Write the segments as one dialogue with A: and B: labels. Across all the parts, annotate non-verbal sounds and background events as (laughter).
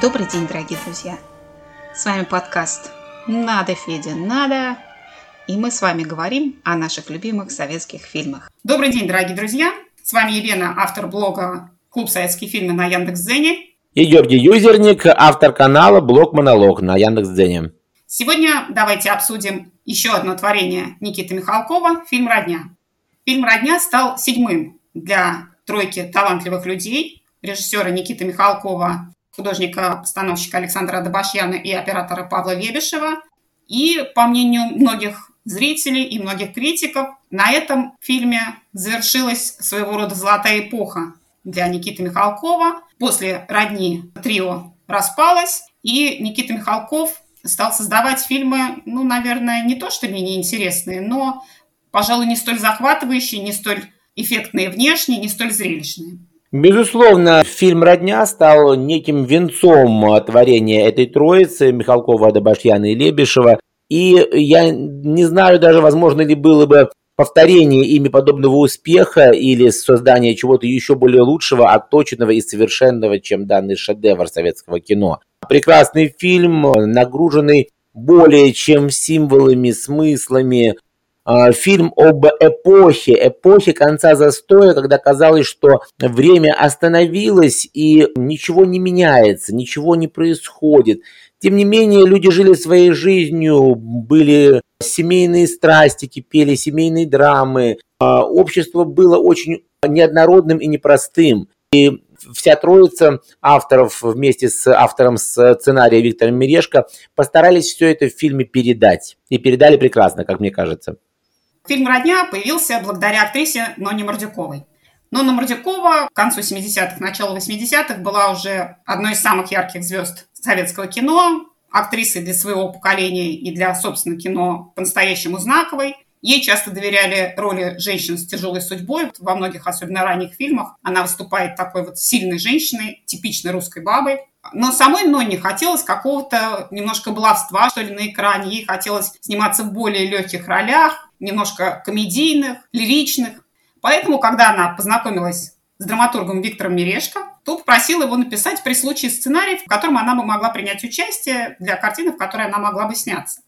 A: Добрый день, дорогие друзья! С вами подкаст «Надо, Федя, надо!» И мы с вами говорим о наших любимых советских фильмах.
B: Добрый день, дорогие друзья! С вами Елена, автор блога «Клуб советские фильмы» на Яндекс.Дзене.
C: И Георгий Юзерник, автор канала «Блог Монолог» на Яндекс.Дзене.
B: Сегодня давайте обсудим еще одно творение Никиты Михалкова – фильм «Родня». Фильм «Родня» стал седьмым для тройки талантливых людей режиссера Никиты Михалкова, художника-постановщика Александра Добашьяна и оператора Павла Вебешева. И, по мнению многих зрителей и многих критиков, на этом фильме завершилась своего рода золотая эпоха для Никиты Михалкова. После «Родни» трио распалось, и Никита Михалков стал создавать фильмы, ну, наверное, не то что менее интересные, но, пожалуй, не столь захватывающие, не столь эффектные внешне, не столь зрелищные.
C: Безусловно, фильм «Родня» стал неким венцом творения этой троицы Михалкова, Добашьяна и Лебешева. И я не знаю даже, возможно ли было бы повторение ими подобного успеха или создание чего-то еще более лучшего, отточенного и совершенного, чем данный шедевр советского кино. Прекрасный фильм, нагруженный более чем символами, смыслами, фильм об эпохе, эпохе конца застоя, когда казалось, что время остановилось и ничего не меняется, ничего не происходит. Тем не менее, люди жили своей жизнью, были семейные страсти, кипели семейные драмы. А, общество было очень неоднородным и непростым. И вся троица авторов вместе с автором сценария Виктором Мирешко постарались все это в фильме передать. И передали прекрасно, как мне кажется.
B: Фильм «Родня» появился благодаря актрисе Ноне Мордюковой. Нонна Мордюкова к концу 70-х, началу 80-х была уже одной из самых ярких звезд советского кино, актрисой для своего поколения и для, собственно, кино по-настоящему знаковой. Ей часто доверяли роли женщин с тяжелой судьбой. Во многих, особенно ранних фильмах, она выступает такой вот сильной женщиной, типичной русской бабой. Но самой Нонне хотелось какого-то немножко баловства, что ли, на экране. Ей хотелось сниматься в более легких ролях, немножко комедийных, лиричных. Поэтому, когда она познакомилась с драматургом Виктором Мирешко, то попросила его написать при случае сценарий, в котором она бы могла принять участие для картины, в которой она могла бы сняться.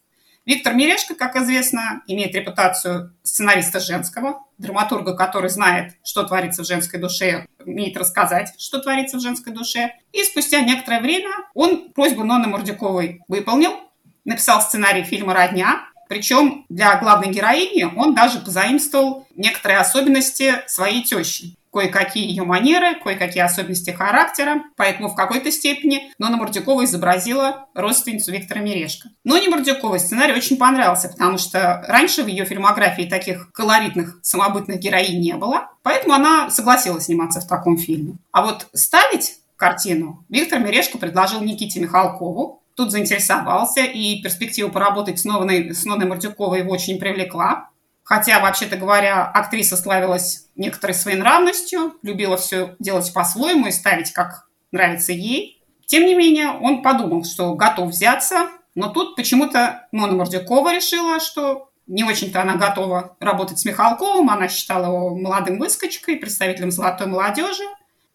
B: Виктор Мирешко, как известно, имеет репутацию сценариста женского, драматурга, который знает, что творится в женской душе, умеет рассказать, что творится в женской душе. И спустя некоторое время он просьбу Нонны Мордюковой выполнил, написал сценарий фильма «Родня», причем для главной героини он даже позаимствовал некоторые особенности своей тещи. Кое-какие ее манеры, кое-какие особенности характера. Поэтому в какой-то степени Нона Мордюкова изобразила родственницу Виктора Мирешко. Ноне Мордюковой сценарий очень понравился, потому что раньше в ее фильмографии таких колоритных, самобытных героинь не было. Поэтому она согласилась сниматься в таком фильме. А вот ставить картину Виктор Мирешко предложил Никите Михалкову, тут заинтересовался, и перспектива поработать с, новой, с Ноной Мордюковой его очень привлекла. Хотя, вообще-то говоря, актриса славилась некоторой своей нравностью, любила все делать по-своему и ставить, как нравится ей. Тем не менее, он подумал, что готов взяться, но тут почему-то Нона Мордюкова решила, что не очень-то она готова работать с Михалковым, она считала его молодым выскочкой, представителем золотой молодежи.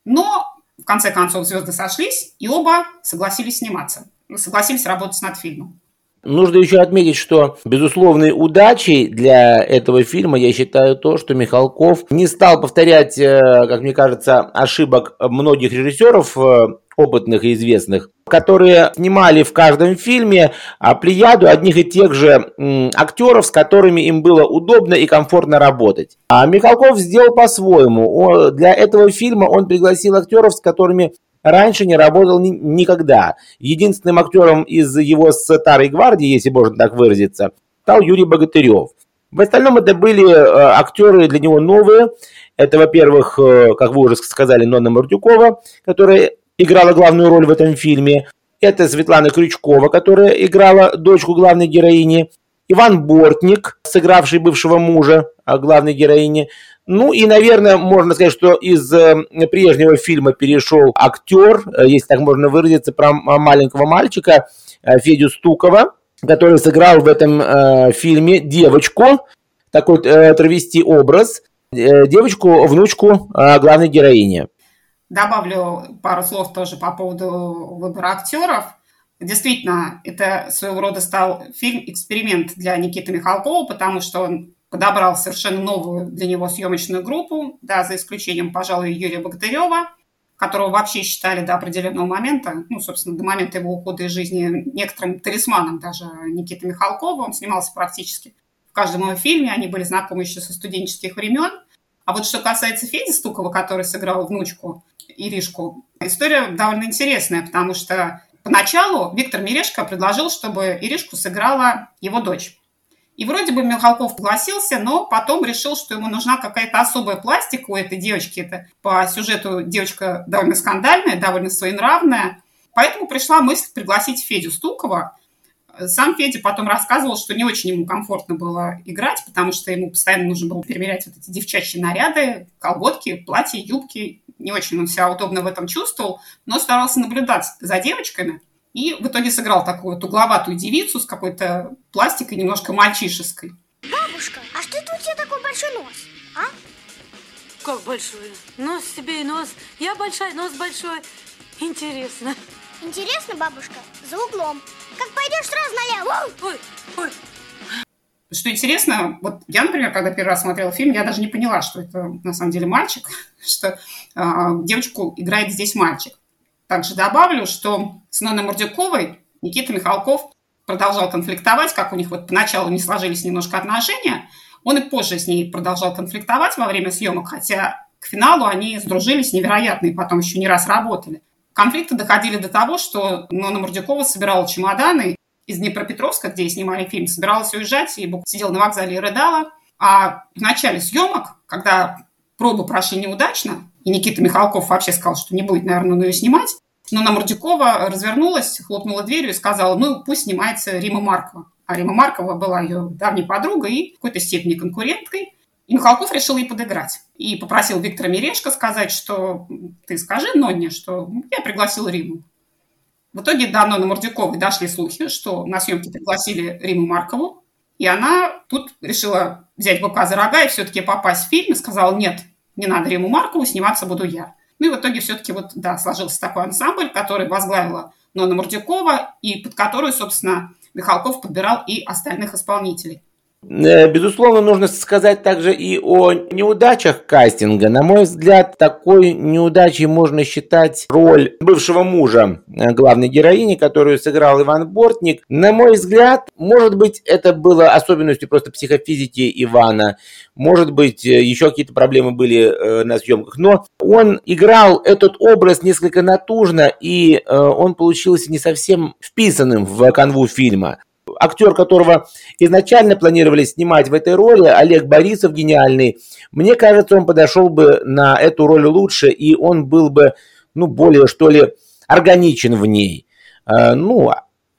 B: Но, в конце концов, звезды сошлись, и оба согласились сниматься согласились работать над фильмом.
C: Нужно еще отметить, что безусловной удачей для этого фильма я считаю то, что Михалков не стал повторять, э, как мне кажется, ошибок многих режиссеров э, опытных и известных, которые снимали в каждом фильме а, плеяду одних и тех же актеров, с которыми им было удобно и комфортно работать. А Михалков сделал по-своему. Для этого фильма он пригласил актеров, с которыми раньше не работал ни, никогда. Единственным актером из его старой гвардии, если можно так выразиться, стал Юрий Богатырев. В остальном это были э, актеры для него новые. Это, во-первых, э, как вы уже сказали, Нонна Мордюкова, которая играла главную роль в этом фильме. Это Светлана Крючкова, которая играла дочку главной героини. Иван Бортник, сыгравший бывшего мужа а, главной героини. Ну и, наверное, можно сказать, что из э, прежнего фильма перешел актер, э, если так можно выразиться, про маленького мальчика э, Федю Стукова, который сыграл в этом фильме девочку, такой травести образ, девочку, внучку главной героини.
B: Добавлю пару слов тоже по поводу выбора актеров. Действительно, это своего рода стал фильм-эксперимент для Никиты Михалкова, потому что он подобрал совершенно новую для него съемочную группу, да, за исключением, пожалуй, Юрия Богатырева, которого вообще считали до определенного момента, ну, собственно, до момента его ухода из жизни некоторым талисманом даже Никиты Михалкова. Он снимался практически в каждом его фильме, они были знакомы еще со студенческих времен. А вот что касается Феди Стукова, который сыграл внучку Иришку, история довольно интересная, потому что поначалу Виктор Мирешко предложил, чтобы Иришку сыграла его дочь. И вроде бы Михалков согласился, но потом решил, что ему нужна какая-то особая пластика у этой девочки. Это по сюжету девочка довольно скандальная, довольно своенравная. Поэтому пришла мысль пригласить Федю Стукова. Сам Федя потом рассказывал, что не очень ему комфортно было играть, потому что ему постоянно нужно было перемерять вот эти девчачьи наряды, колготки, платья, юбки. Не очень он себя удобно в этом чувствовал, но старался наблюдать за девочками. И в итоге сыграл такую вот угловатую девицу с какой-то пластикой немножко мальчишеской.
D: Бабушка, а что это у тебя такой большой нос, а?
E: Как большой? Нос себе и нос. Я большой, нос большой. Интересно.
D: Интересно, бабушка, за углом. Как пойдешь сразу налево.
E: Ой, ой.
B: Что интересно, вот я, например, когда первый раз смотрела фильм, я даже не поняла, что это на самом деле мальчик, (laughs) что э, девочку играет здесь мальчик. Также добавлю, что с Ноной Мордюковой Никита Михалков продолжал конфликтовать, как у них вот поначалу не сложились немножко отношения. Он и позже с ней продолжал конфликтовать во время съемок, хотя к финалу они сдружились невероятно и потом еще не раз работали. Конфликты доходили до того, что Нона Мордюкова собирала чемоданы из Днепропетровска, где снимали фильм, собиралась уезжать и сидела на вокзале и рыдала. А в начале съемок, когда пробы прошли неудачно, и Никита Михалков вообще сказал, что не будет, наверное, ее снимать. Но на Мордюкова развернулась, хлопнула дверью и сказала, ну, пусть снимается Рима Маркова. А Рима Маркова была ее давней подругой и в какой-то степени конкуренткой. И Михалков решил ей подыграть. И попросил Виктора Мирешко сказать, что ты скажи Нонне, что я пригласил Риму. В итоге до Нонны Мордюковой дошли слухи, что на съемки пригласили Риму Маркову. И она тут решила взять быка за рога и все-таки попасть в фильм и сказала, нет, не надо Риму Маркову, сниматься буду я. Ну и в итоге все-таки вот, да, сложился такой ансамбль, который возглавила Нона Мурдюкова и под которую, собственно, Михалков подбирал и остальных исполнителей.
C: Э, безусловно, нужно сказать также и о неудачах кастинга. На мой взгляд, такой неудачей можно считать роль бывшего мужа э, главной героини, которую сыграл Иван Бортник. На мой взгляд, может быть, это было особенностью просто психофизики Ивана, может быть, э, еще какие-то проблемы были на съемках, но он играл этот образ несколько натужно, и он получился не совсем вписанным в канву фильма актер, которого изначально планировали снимать в этой роли, Олег Борисов гениальный, мне кажется, он подошел бы на эту роль лучше, и он был бы, ну, более, что ли, органичен в ней. А, ну,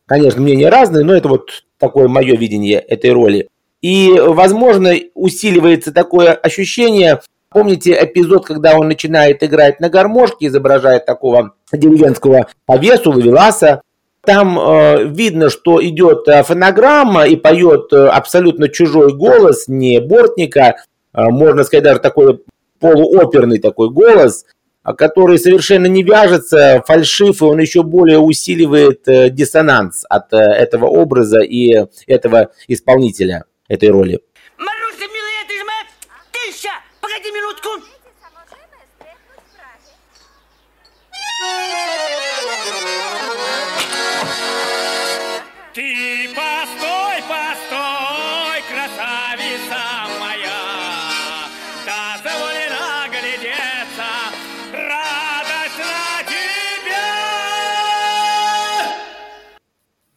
C: конечно, мнения разные, но это вот такое мое видение этой роли. И, возможно, усиливается такое ощущение, Помните эпизод, когда он начинает играть на гармошке, изображает такого деревенского повесу, ловеласа, там э, видно, что идет э, фонограмма и поет э, абсолютно чужой голос, не Бортника, э, можно сказать даже такой полуоперный такой голос, а, который совершенно не вяжется, фальшив, и он еще более усиливает э, диссонанс от этого образа и этого исполнителя этой роли.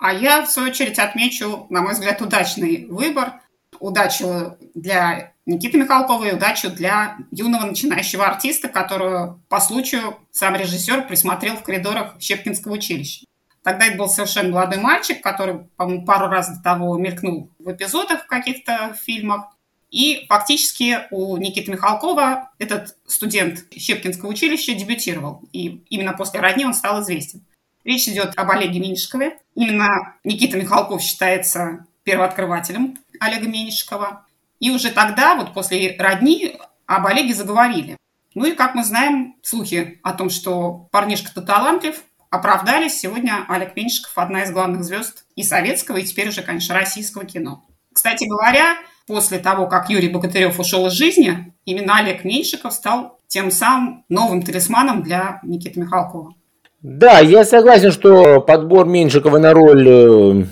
B: А я, в свою очередь, отмечу, на мой взгляд, удачный выбор. Удачу для Никиты Михалкова и удачу для юного начинающего артиста, которую по случаю сам режиссер присмотрел в коридорах Щепкинского училища. Тогда это был совершенно молодой мальчик, который, по-моему, пару раз до того мелькнул в эпизодах в каких-то фильмах. И фактически у Никиты Михалкова этот студент Щепкинского училища дебютировал. И именно после «Родни» он стал известен. Речь идет об Олеге Меньшикове. Именно Никита Михалков считается первооткрывателем Олега Меньшикова. И уже тогда, вот после «Родни», об Олеге заговорили. Ну и, как мы знаем, слухи о том, что парнишка-то талантлив, оправдались. Сегодня Олег Меньшиков – одна из главных звезд и советского, и теперь уже, конечно, российского кино. Кстати говоря, после того, как Юрий Богатырев ушел из жизни, именно Олег Меньшиков стал тем самым новым талисманом для Никиты Михалкова.
C: Да, я согласен, что подбор Меньшикова на роль, э,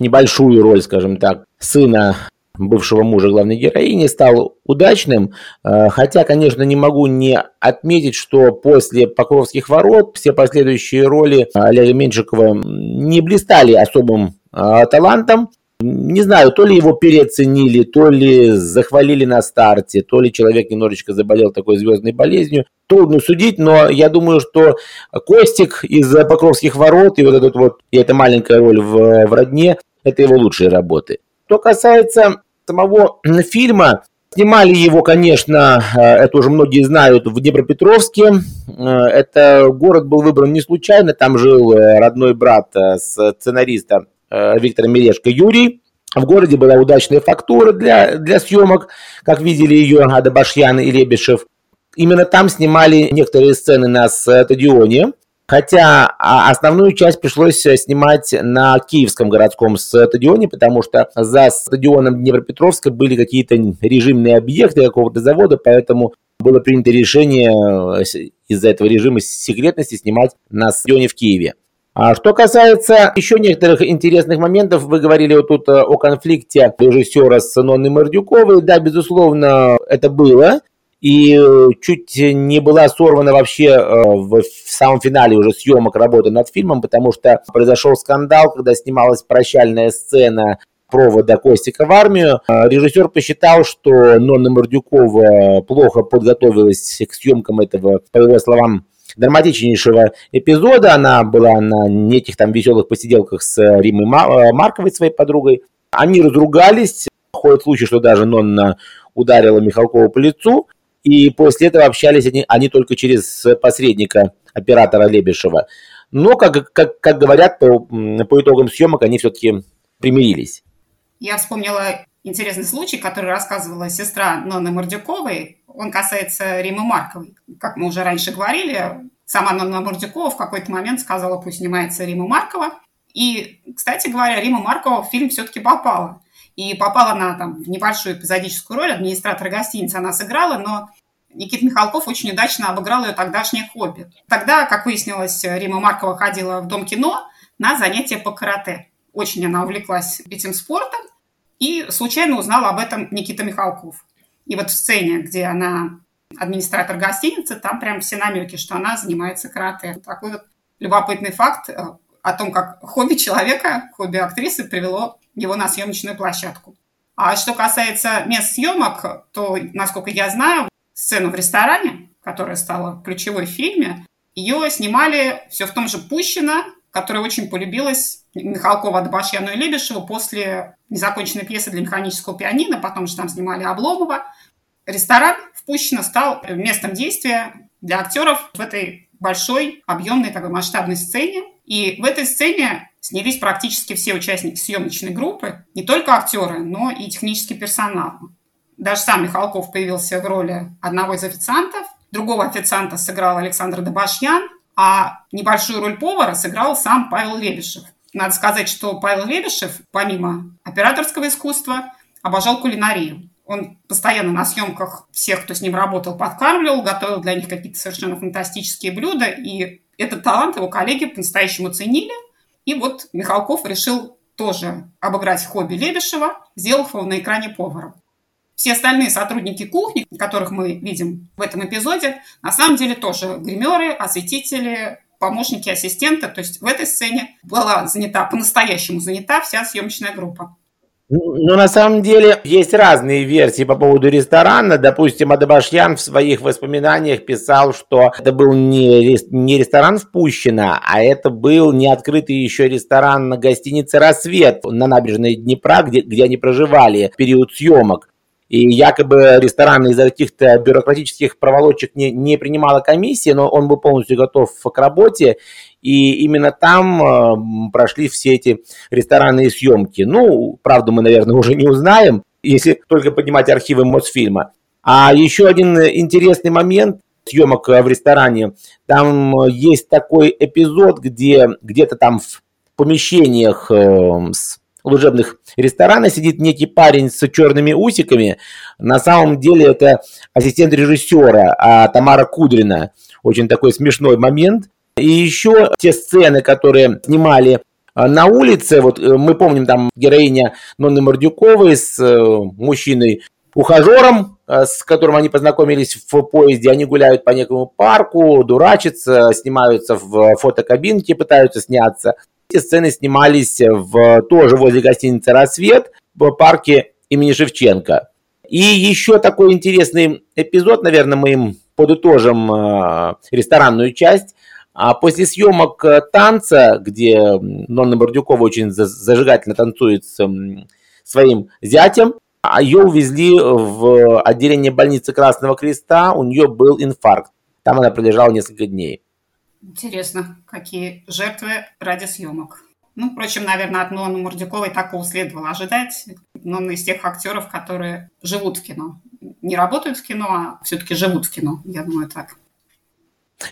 C: небольшую роль, скажем так, сына бывшего мужа главной героини стал удачным, э, хотя, конечно, не могу не отметить, что после «Покровских ворот» все последующие роли Олега Меньшикова не блистали особым э, талантом, не знаю, то ли его переоценили, то ли захвалили на старте, то ли человек немножечко заболел такой звездной болезнью. Трудно судить, но я думаю, что Костик из Покровских ворот и вот этот вот, и эта маленькая роль в, в родне, это его лучшие работы. Что касается самого фильма, Снимали его, конечно, э, это уже многие знают, в Днепропетровске. Э, это город был выбран не случайно, там жил э, родной брат сценариста Виктора Мелешко Юрий. В городе была удачная фактура для, для съемок, как видели ее Адабашьян и Лебешев. Именно там снимали некоторые сцены на стадионе. Хотя а, основную часть пришлось снимать на Киевском городском стадионе, потому что за стадионом Днепропетровска были какие-то режимные объекты какого-то завода, поэтому было принято решение э, из-за этого режима секретности снимать на стадионе в Киеве. А что касается еще некоторых интересных моментов, вы говорили вот тут э, о конфликте режиссера с Нонной Мордюковой. Да, безусловно, это было. И э, чуть не была сорвана вообще э, в самом финале уже съемок работы над фильмом, потому что произошел скандал, когда снималась прощальная сцена провода Костика в армию. Режиссер посчитал, что Нонна Мордюкова плохо подготовилась к съемкам этого, по его словам, драматичнейшего эпизода. Она была на неких там веселых посиделках с Римой э, Марковой, своей подругой. Они разругались. Ходит случай, что даже Нонна ударила Михалкова по лицу. И после этого общались они, они только через посредника оператора Лебешева. Но, как, как, как говорят, по, по итогам съемок они все-таки примирились.
B: Я вспомнила интересный случай, который рассказывала сестра Нонны Мордюковой. Он касается Римы Марковой. Как мы уже раньше говорили, сама Нонна Мордюкова в какой-то момент сказала, пусть снимается Рима Маркова. И, кстати говоря, Рима Маркова в фильм все-таки попала. И попала на там, в небольшую эпизодическую роль, администратора гостиницы она сыграла, но Никита Михалков очень удачно обыграл ее тогдашнее хобби. Тогда, как выяснилось, Рима Маркова ходила в Дом кино на занятия по карате. Очень она увлеклась этим спортом, и случайно узнал об этом Никита Михалков. И вот в сцене, где она администратор гостиницы, там прям все намеки, что она занимается карате. Такой вот любопытный факт э, о том, как хобби человека, хобби актрисы привело его на съемочную площадку. А что касается мест съемок, то, насколько я знаю, сцену в ресторане, которая стала ключевой в фильме, ее снимали все в том же Пущино, которая очень полюбилась Михалкова, Добашьяну и Лебешеву после незаконченной пьесы для механического пианино, потом же там снимали Обломова. Ресторан в Пущино стал местом действия для актеров в этой большой, объемной, такой масштабной сцене. И в этой сцене снялись практически все участники съемочной группы, не только актеры, но и технический персонал. Даже сам Михалков появился в роли одного из официантов, другого официанта сыграл Александр Добашьян, а небольшую роль повара сыграл сам Павел Лебешев. Надо сказать, что Павел Лебешев, помимо операторского искусства, обожал кулинарию. Он постоянно на съемках всех, кто с ним работал, подкармливал, готовил для них какие-то совершенно фантастические блюда. И этот талант его коллеги по-настоящему ценили. И вот Михалков решил тоже обыграть хобби Лебешева, сделав его на экране поваром. Все остальные сотрудники кухни, которых мы видим в этом эпизоде, на самом деле тоже гримеры, осветители, помощники ассистента. То есть в этой сцене была занята, по-настоящему занята вся съемочная группа.
C: Ну, на самом деле, есть разные версии по поводу ресторана. Допустим, Адабашьян в своих воспоминаниях писал, что это был не, не ресторан в Пущино, а это был не открытый еще ресторан на гостинице «Рассвет» на набережной Днепра, где, где они проживали в период съемок и якобы ресторан из-за каких-то бюрократических проволочек не, не принимала комиссия, но он был полностью готов к работе, и именно там э, прошли все эти ресторанные съемки. Ну, правду мы, наверное, уже не узнаем, если только поднимать архивы Мосфильма. А еще один интересный момент. съемок в ресторане, там есть такой эпизод, где где-то там в помещениях с служебных ресторана сидит некий парень с черными усиками. На самом деле это ассистент режиссера а Тамара Кудрина. Очень такой смешной момент. И еще те сцены, которые снимали а, на улице, вот э, мы помним там героиня Нонны Мордюковой с э, мужчиной ухажером, э, с которым они познакомились в поезде, они гуляют по некому парку, дурачатся, снимаются в фотокабинке, пытаются сняться. Эти сцены снимались в, тоже возле гостиницы «Рассвет» в парке имени Шевченко. И еще такой интересный эпизод, наверное, мы им подытожим э, ресторанную часть. А после съемок э, танца, где Нонна Бордюкова очень зажигательно танцует с своим зятем, а ее увезли в отделение больницы Красного Креста, у нее был инфаркт. Там она пролежала несколько дней.
B: Интересно, какие жертвы ради съемок. Ну, впрочем, наверное, от Нонны Мурдюковой такого следовало ожидать. Нонна из тех актеров, которые живут в кино. Не работают в кино, а все-таки живут в кино, я думаю, так.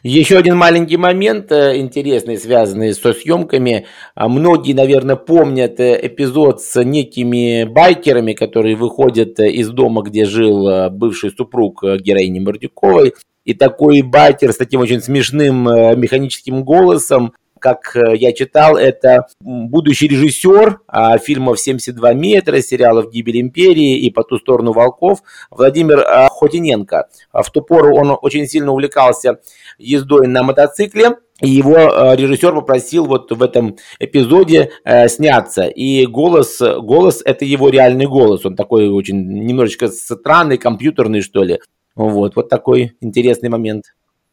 C: Еще один маленький момент э, интересный, связанный со съемками. А многие, наверное, помнят э, эпизод с некими байкерами, которые выходят э, из дома, где жил бывший супруг героини Мордюковой и такой байкер с таким очень смешным механическим голосом, как э, я читал, это будущий режиссер а, фильмов «72 метра», сериалов «Гибель империи» и «По ту сторону волков» Владимир а, Хотиненко. В ту пору он очень сильно увлекался ездой на мотоцикле, и его режиссер попросил вот в этом эпизоде э, сняться. И голос, голос это его реальный голос. Он такой очень немножечко странный, компьютерный, что ли. Вот, вот такой интересный момент.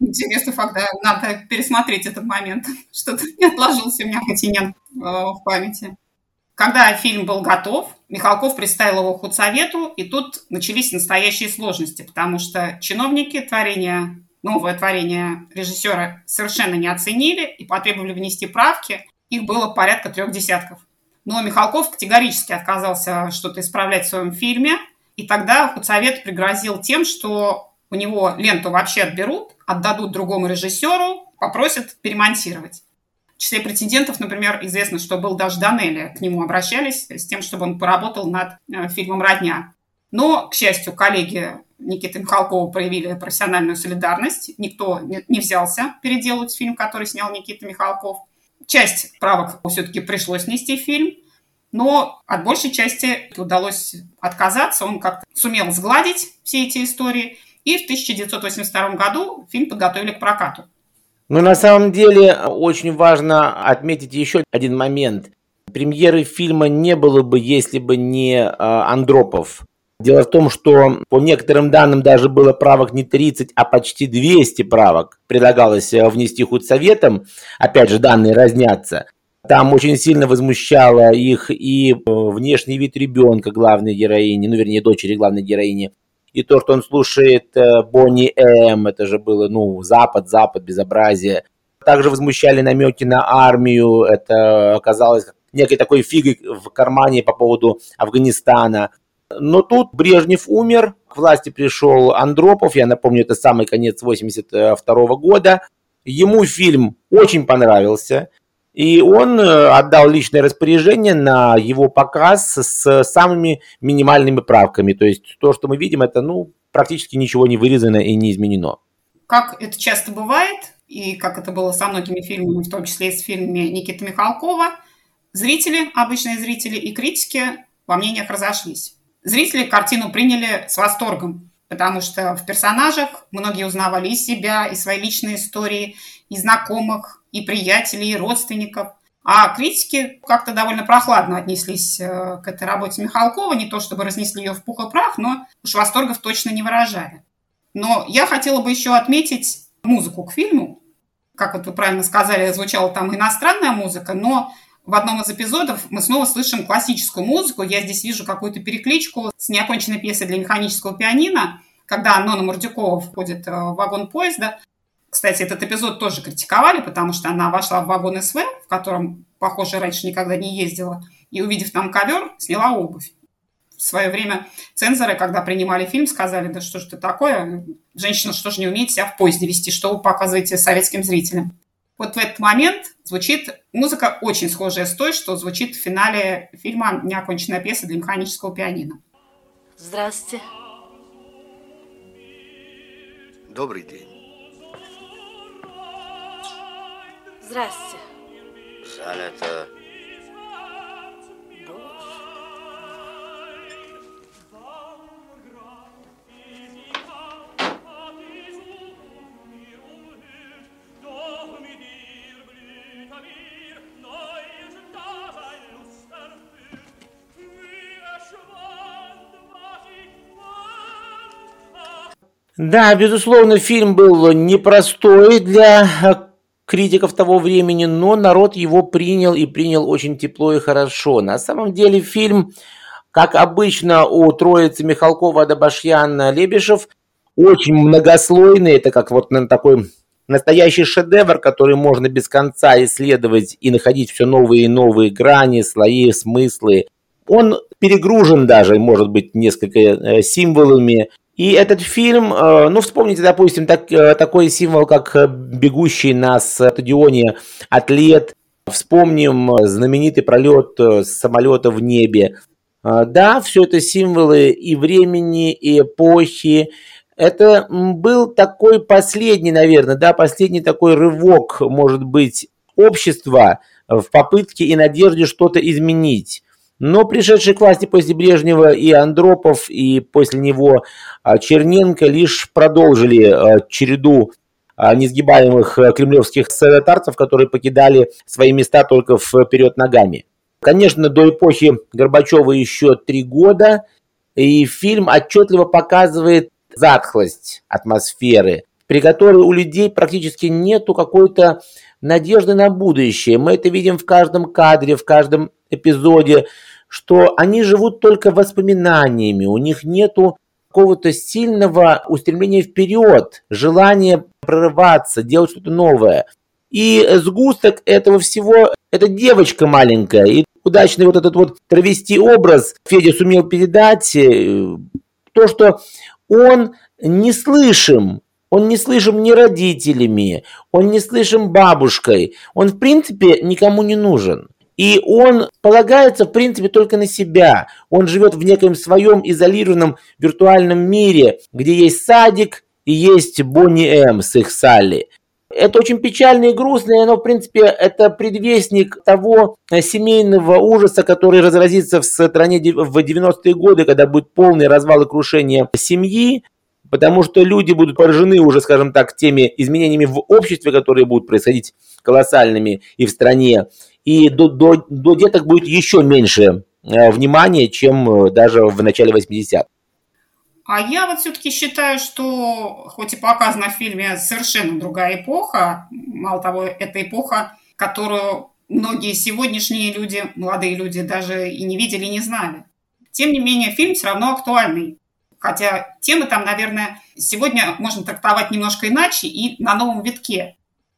B: Интересный факт, да. Надо пересмотреть этот момент. (laughs) Что-то не отложился у меня континент э, в памяти. Когда фильм был готов, Михалков представил его худсовету, и тут начались настоящие сложности, потому что чиновники творения, новое творение режиссера совершенно не оценили и потребовали внести правки. Их было порядка трех десятков. Но Михалков категорически отказался что-то исправлять в своем фильме, и тогда худсовет пригрозил тем, что у него ленту вообще отберут, отдадут другому режиссеру, попросят перемонтировать. В числе претендентов, например, известно, что был даже Данелли. К нему обращались с тем, чтобы он поработал над э, фильмом «Родня». Но, к счастью, коллеги Никиты Михалкова проявили профессиональную солидарность. Никто не взялся переделывать фильм, который снял Никита Михалков. Часть правок все-таки пришлось нести в фильм. Но от большей части удалось отказаться. Он как-то сумел сгладить все эти истории. И в 1982 году фильм подготовили к прокату.
C: Ну, на самом деле, очень важно отметить еще один момент. Премьеры фильма не было бы, если бы не а, Андропов. Дело в том, что по некоторым данным даже было правок не 30, а почти 200 правок предлагалось э, внести худсоветом. Опять же, данные разнятся. Там очень сильно возмущало их и э, внешний вид ребенка главной героини, ну, вернее, дочери главной героини, и то, что он слушает э, Бонни М, это же было, ну, Запад, Запад, безобразие. Также возмущали намеки на армию, это оказалось некой такой фигой в кармане по поводу Афганистана. Но тут Брежнев умер, к власти пришел Андропов, я напомню, это самый конец 82 года. Ему фильм очень понравился. И он э, отдал личное распоряжение на его показ с самыми минимальными правками. То есть то, что мы видим, это ну, практически ничего не вырезано и не изменено.
B: Как это часто бывает, и как это было со многими фильмами, в том числе и с фильмами Никиты Михалкова, зрители, обычные зрители и критики во мнениях разошлись. Зрители картину приняли с восторгом, потому что в персонажах многие узнавали и себя, и свои личные истории, и знакомых, и приятелей, и родственников. А критики как-то довольно прохладно отнеслись э, к этой работе Михалкова. Не то чтобы разнесли ее в пух и прах, но уж восторгов точно не выражали. Но я хотела бы еще отметить музыку к фильму. Как вот вы правильно сказали, звучала там иностранная музыка, но в одном из эпизодов мы снова слышим классическую музыку. Я здесь вижу какую-то перекличку с неоконченной пьесой для механического пианино, когда Нона Мурдюкова входит э, в вагон поезда. Кстати, этот эпизод тоже критиковали, потому что она вошла в вагон СВ, в котором, похоже, раньше никогда не ездила, и, увидев там ковер, сняла обувь. В свое время цензоры, когда принимали фильм, сказали, да что ж ты такое, женщина что же не умеет себя в поезде вести, что вы показываете советским зрителям. Вот в этот момент звучит музыка очень схожая с той, что звучит в финале фильма «Неоконченная пьеса для механического пианино».
E: Здравствуйте.
F: Добрый день.
E: Здрасте.
F: Жаль, это...
C: Да, безусловно, фильм был непростой для критиков того времени, но народ его принял и принял очень тепло и хорошо. На самом деле фильм, как обычно у троицы Михалкова, Адабашьян, Лебешев, очень многослойный. Это как вот такой настоящий шедевр, который можно без конца исследовать и находить все новые и новые грани, слои, смыслы. Он перегружен даже, может быть, несколько э, символами, и этот фильм, э, ну, вспомните, допустим, так, э, такой символ, как э, бегущий на стадионе атлет. Вспомним знаменитый пролет самолета в небе. Да, все это символы и времени, и эпохи. Это был такой последний, наверное, да, последний такой рывок, может быть, общества в попытке и надежде что-то изменить. Но пришедшие к власти после Брежнева и Андропов, и после него а, Черненко лишь продолжили а, череду а, несгибаемых кремлевских санитарцев, которые покидали свои места только вперед ногами. Конечно, до эпохи Горбачева еще три года, и фильм отчетливо показывает затхлость атмосферы, при которой у людей практически нету какой-то надежды на будущее. Мы это видим в каждом кадре, в каждом эпизоде, что они живут только воспоминаниями, у них нету какого-то сильного устремления вперед, желания прорываться, делать что-то новое. И сгусток этого всего – это девочка маленькая. И удачный вот этот вот травести образ Федя сумел передать, э, то, что он не слышим, он не слышим ни родителями, он не слышим бабушкой, он в принципе никому не нужен. И он полагается, в принципе, только на себя. Он живет в неком своем изолированном виртуальном мире, где есть садик и есть Бонни М с их Салли. Это очень печально и грустно, и оно, в принципе, это предвестник того семейного ужаса, который разразится в стране в 90-е годы, когда будет полный развал и крушение семьи, потому что люди будут поражены уже, скажем так, теми изменениями в обществе, которые будут происходить колоссальными и в стране и до, до, до деток будет еще меньше э, внимания, чем э, даже в начале 80-х.
B: А я вот все-таки считаю, что хоть и показана в фильме совершенно другая эпоха, мало того, это эпоха, которую многие сегодняшние люди, молодые люди даже и не видели, и не знали. Тем не менее, фильм все равно актуальный. Хотя темы там, наверное, сегодня можно трактовать немножко иначе и на новом витке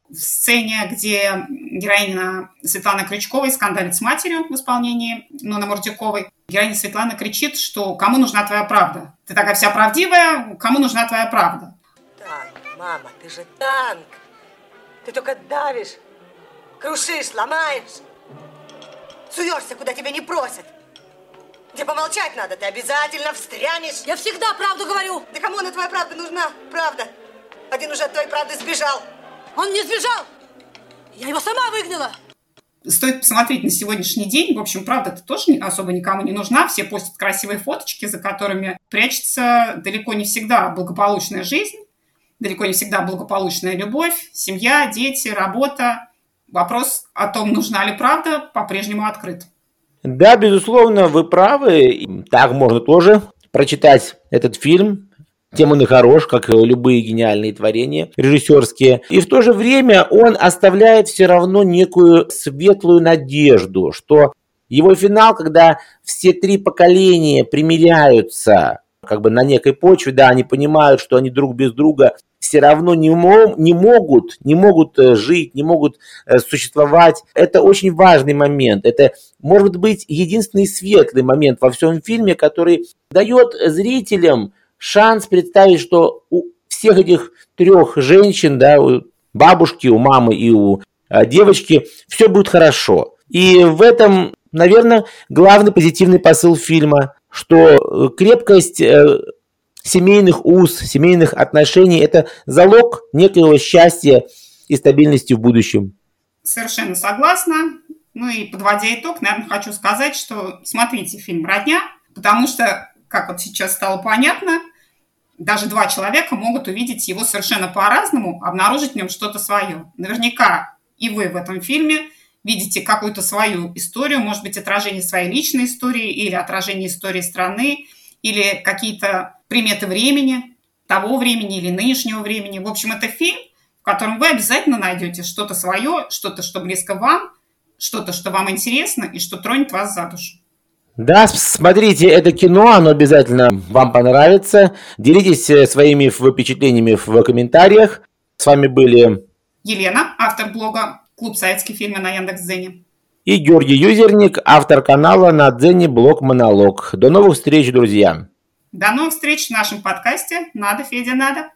B: в сцене, где героиня Светлана Крючковой скандалит с матерью в исполнении Нуны Мурдюковой. Героиня Светлана кричит, что кому нужна твоя правда? Ты такая вся правдивая, кому нужна твоя правда?
G: Танк, мама, ты же танк. Ты только давишь, крушишь, ломаешь. Суешься, куда тебя не просят. Где помолчать надо, ты обязательно встрянешь.
E: Я всегда правду говорю.
G: Да кому она твоя правда нужна? Правда. Один уже от твоей правды сбежал.
E: Он не сбежал! Я его сама выгнала!
B: Стоит посмотреть на сегодняшний день. В общем, правда-то тоже особо никому не нужна. Все постят красивые фоточки, за которыми прячется далеко не всегда благополучная жизнь, далеко не всегда благополучная любовь, семья, дети, работа. Вопрос о том, нужна ли правда, по-прежнему открыт.
C: Да, безусловно, вы правы. Так можно тоже прочитать этот фильм, тем он и хорош, как любые гениальные творения режиссерские. И в то же время он оставляет все равно некую светлую надежду, что его финал, когда все три поколения примиряются как бы на некой почве, да, они понимают, что они друг без друга все равно не, мо- не могут, не могут э, жить, не могут э, существовать. Это очень важный момент. Это может быть единственный светлый момент во всем фильме, который дает зрителям шанс представить, что у всех этих трех женщин, да, у бабушки, у мамы и у э, девочки, все будет хорошо. И в этом, наверное, главный позитивный посыл фильма, что крепкость семейных уз, семейных отношений – это залог некоего счастья и стабильности в будущем.
B: Совершенно согласна. Ну и подводя итог, наверное, хочу сказать, что смотрите фильм «Родня», потому что, как вот сейчас стало понятно, даже два человека могут увидеть его совершенно по-разному, обнаружить в нем что-то свое. Наверняка и вы в этом фильме видите какую-то свою историю, может быть, отражение своей личной истории или отражение истории страны, или какие-то приметы времени, того времени или нынешнего времени. В общем, это фильм, в котором вы обязательно найдете что-то свое, что-то, что близко вам, что-то, что вам интересно и что тронет вас за душу.
C: Да, смотрите это кино, оно обязательно вам понравится. Делитесь э, своими впечатлениями в комментариях. С вами были
B: Елена, автор блога «Клуб советские фильмы» на Яндекс.Дзене.
C: И Георгий Юзерник, автор канала на Дзене Блог Монолог. До новых встреч, друзья!
B: До новых встреч в нашем подкасте «Надо, Федя, надо».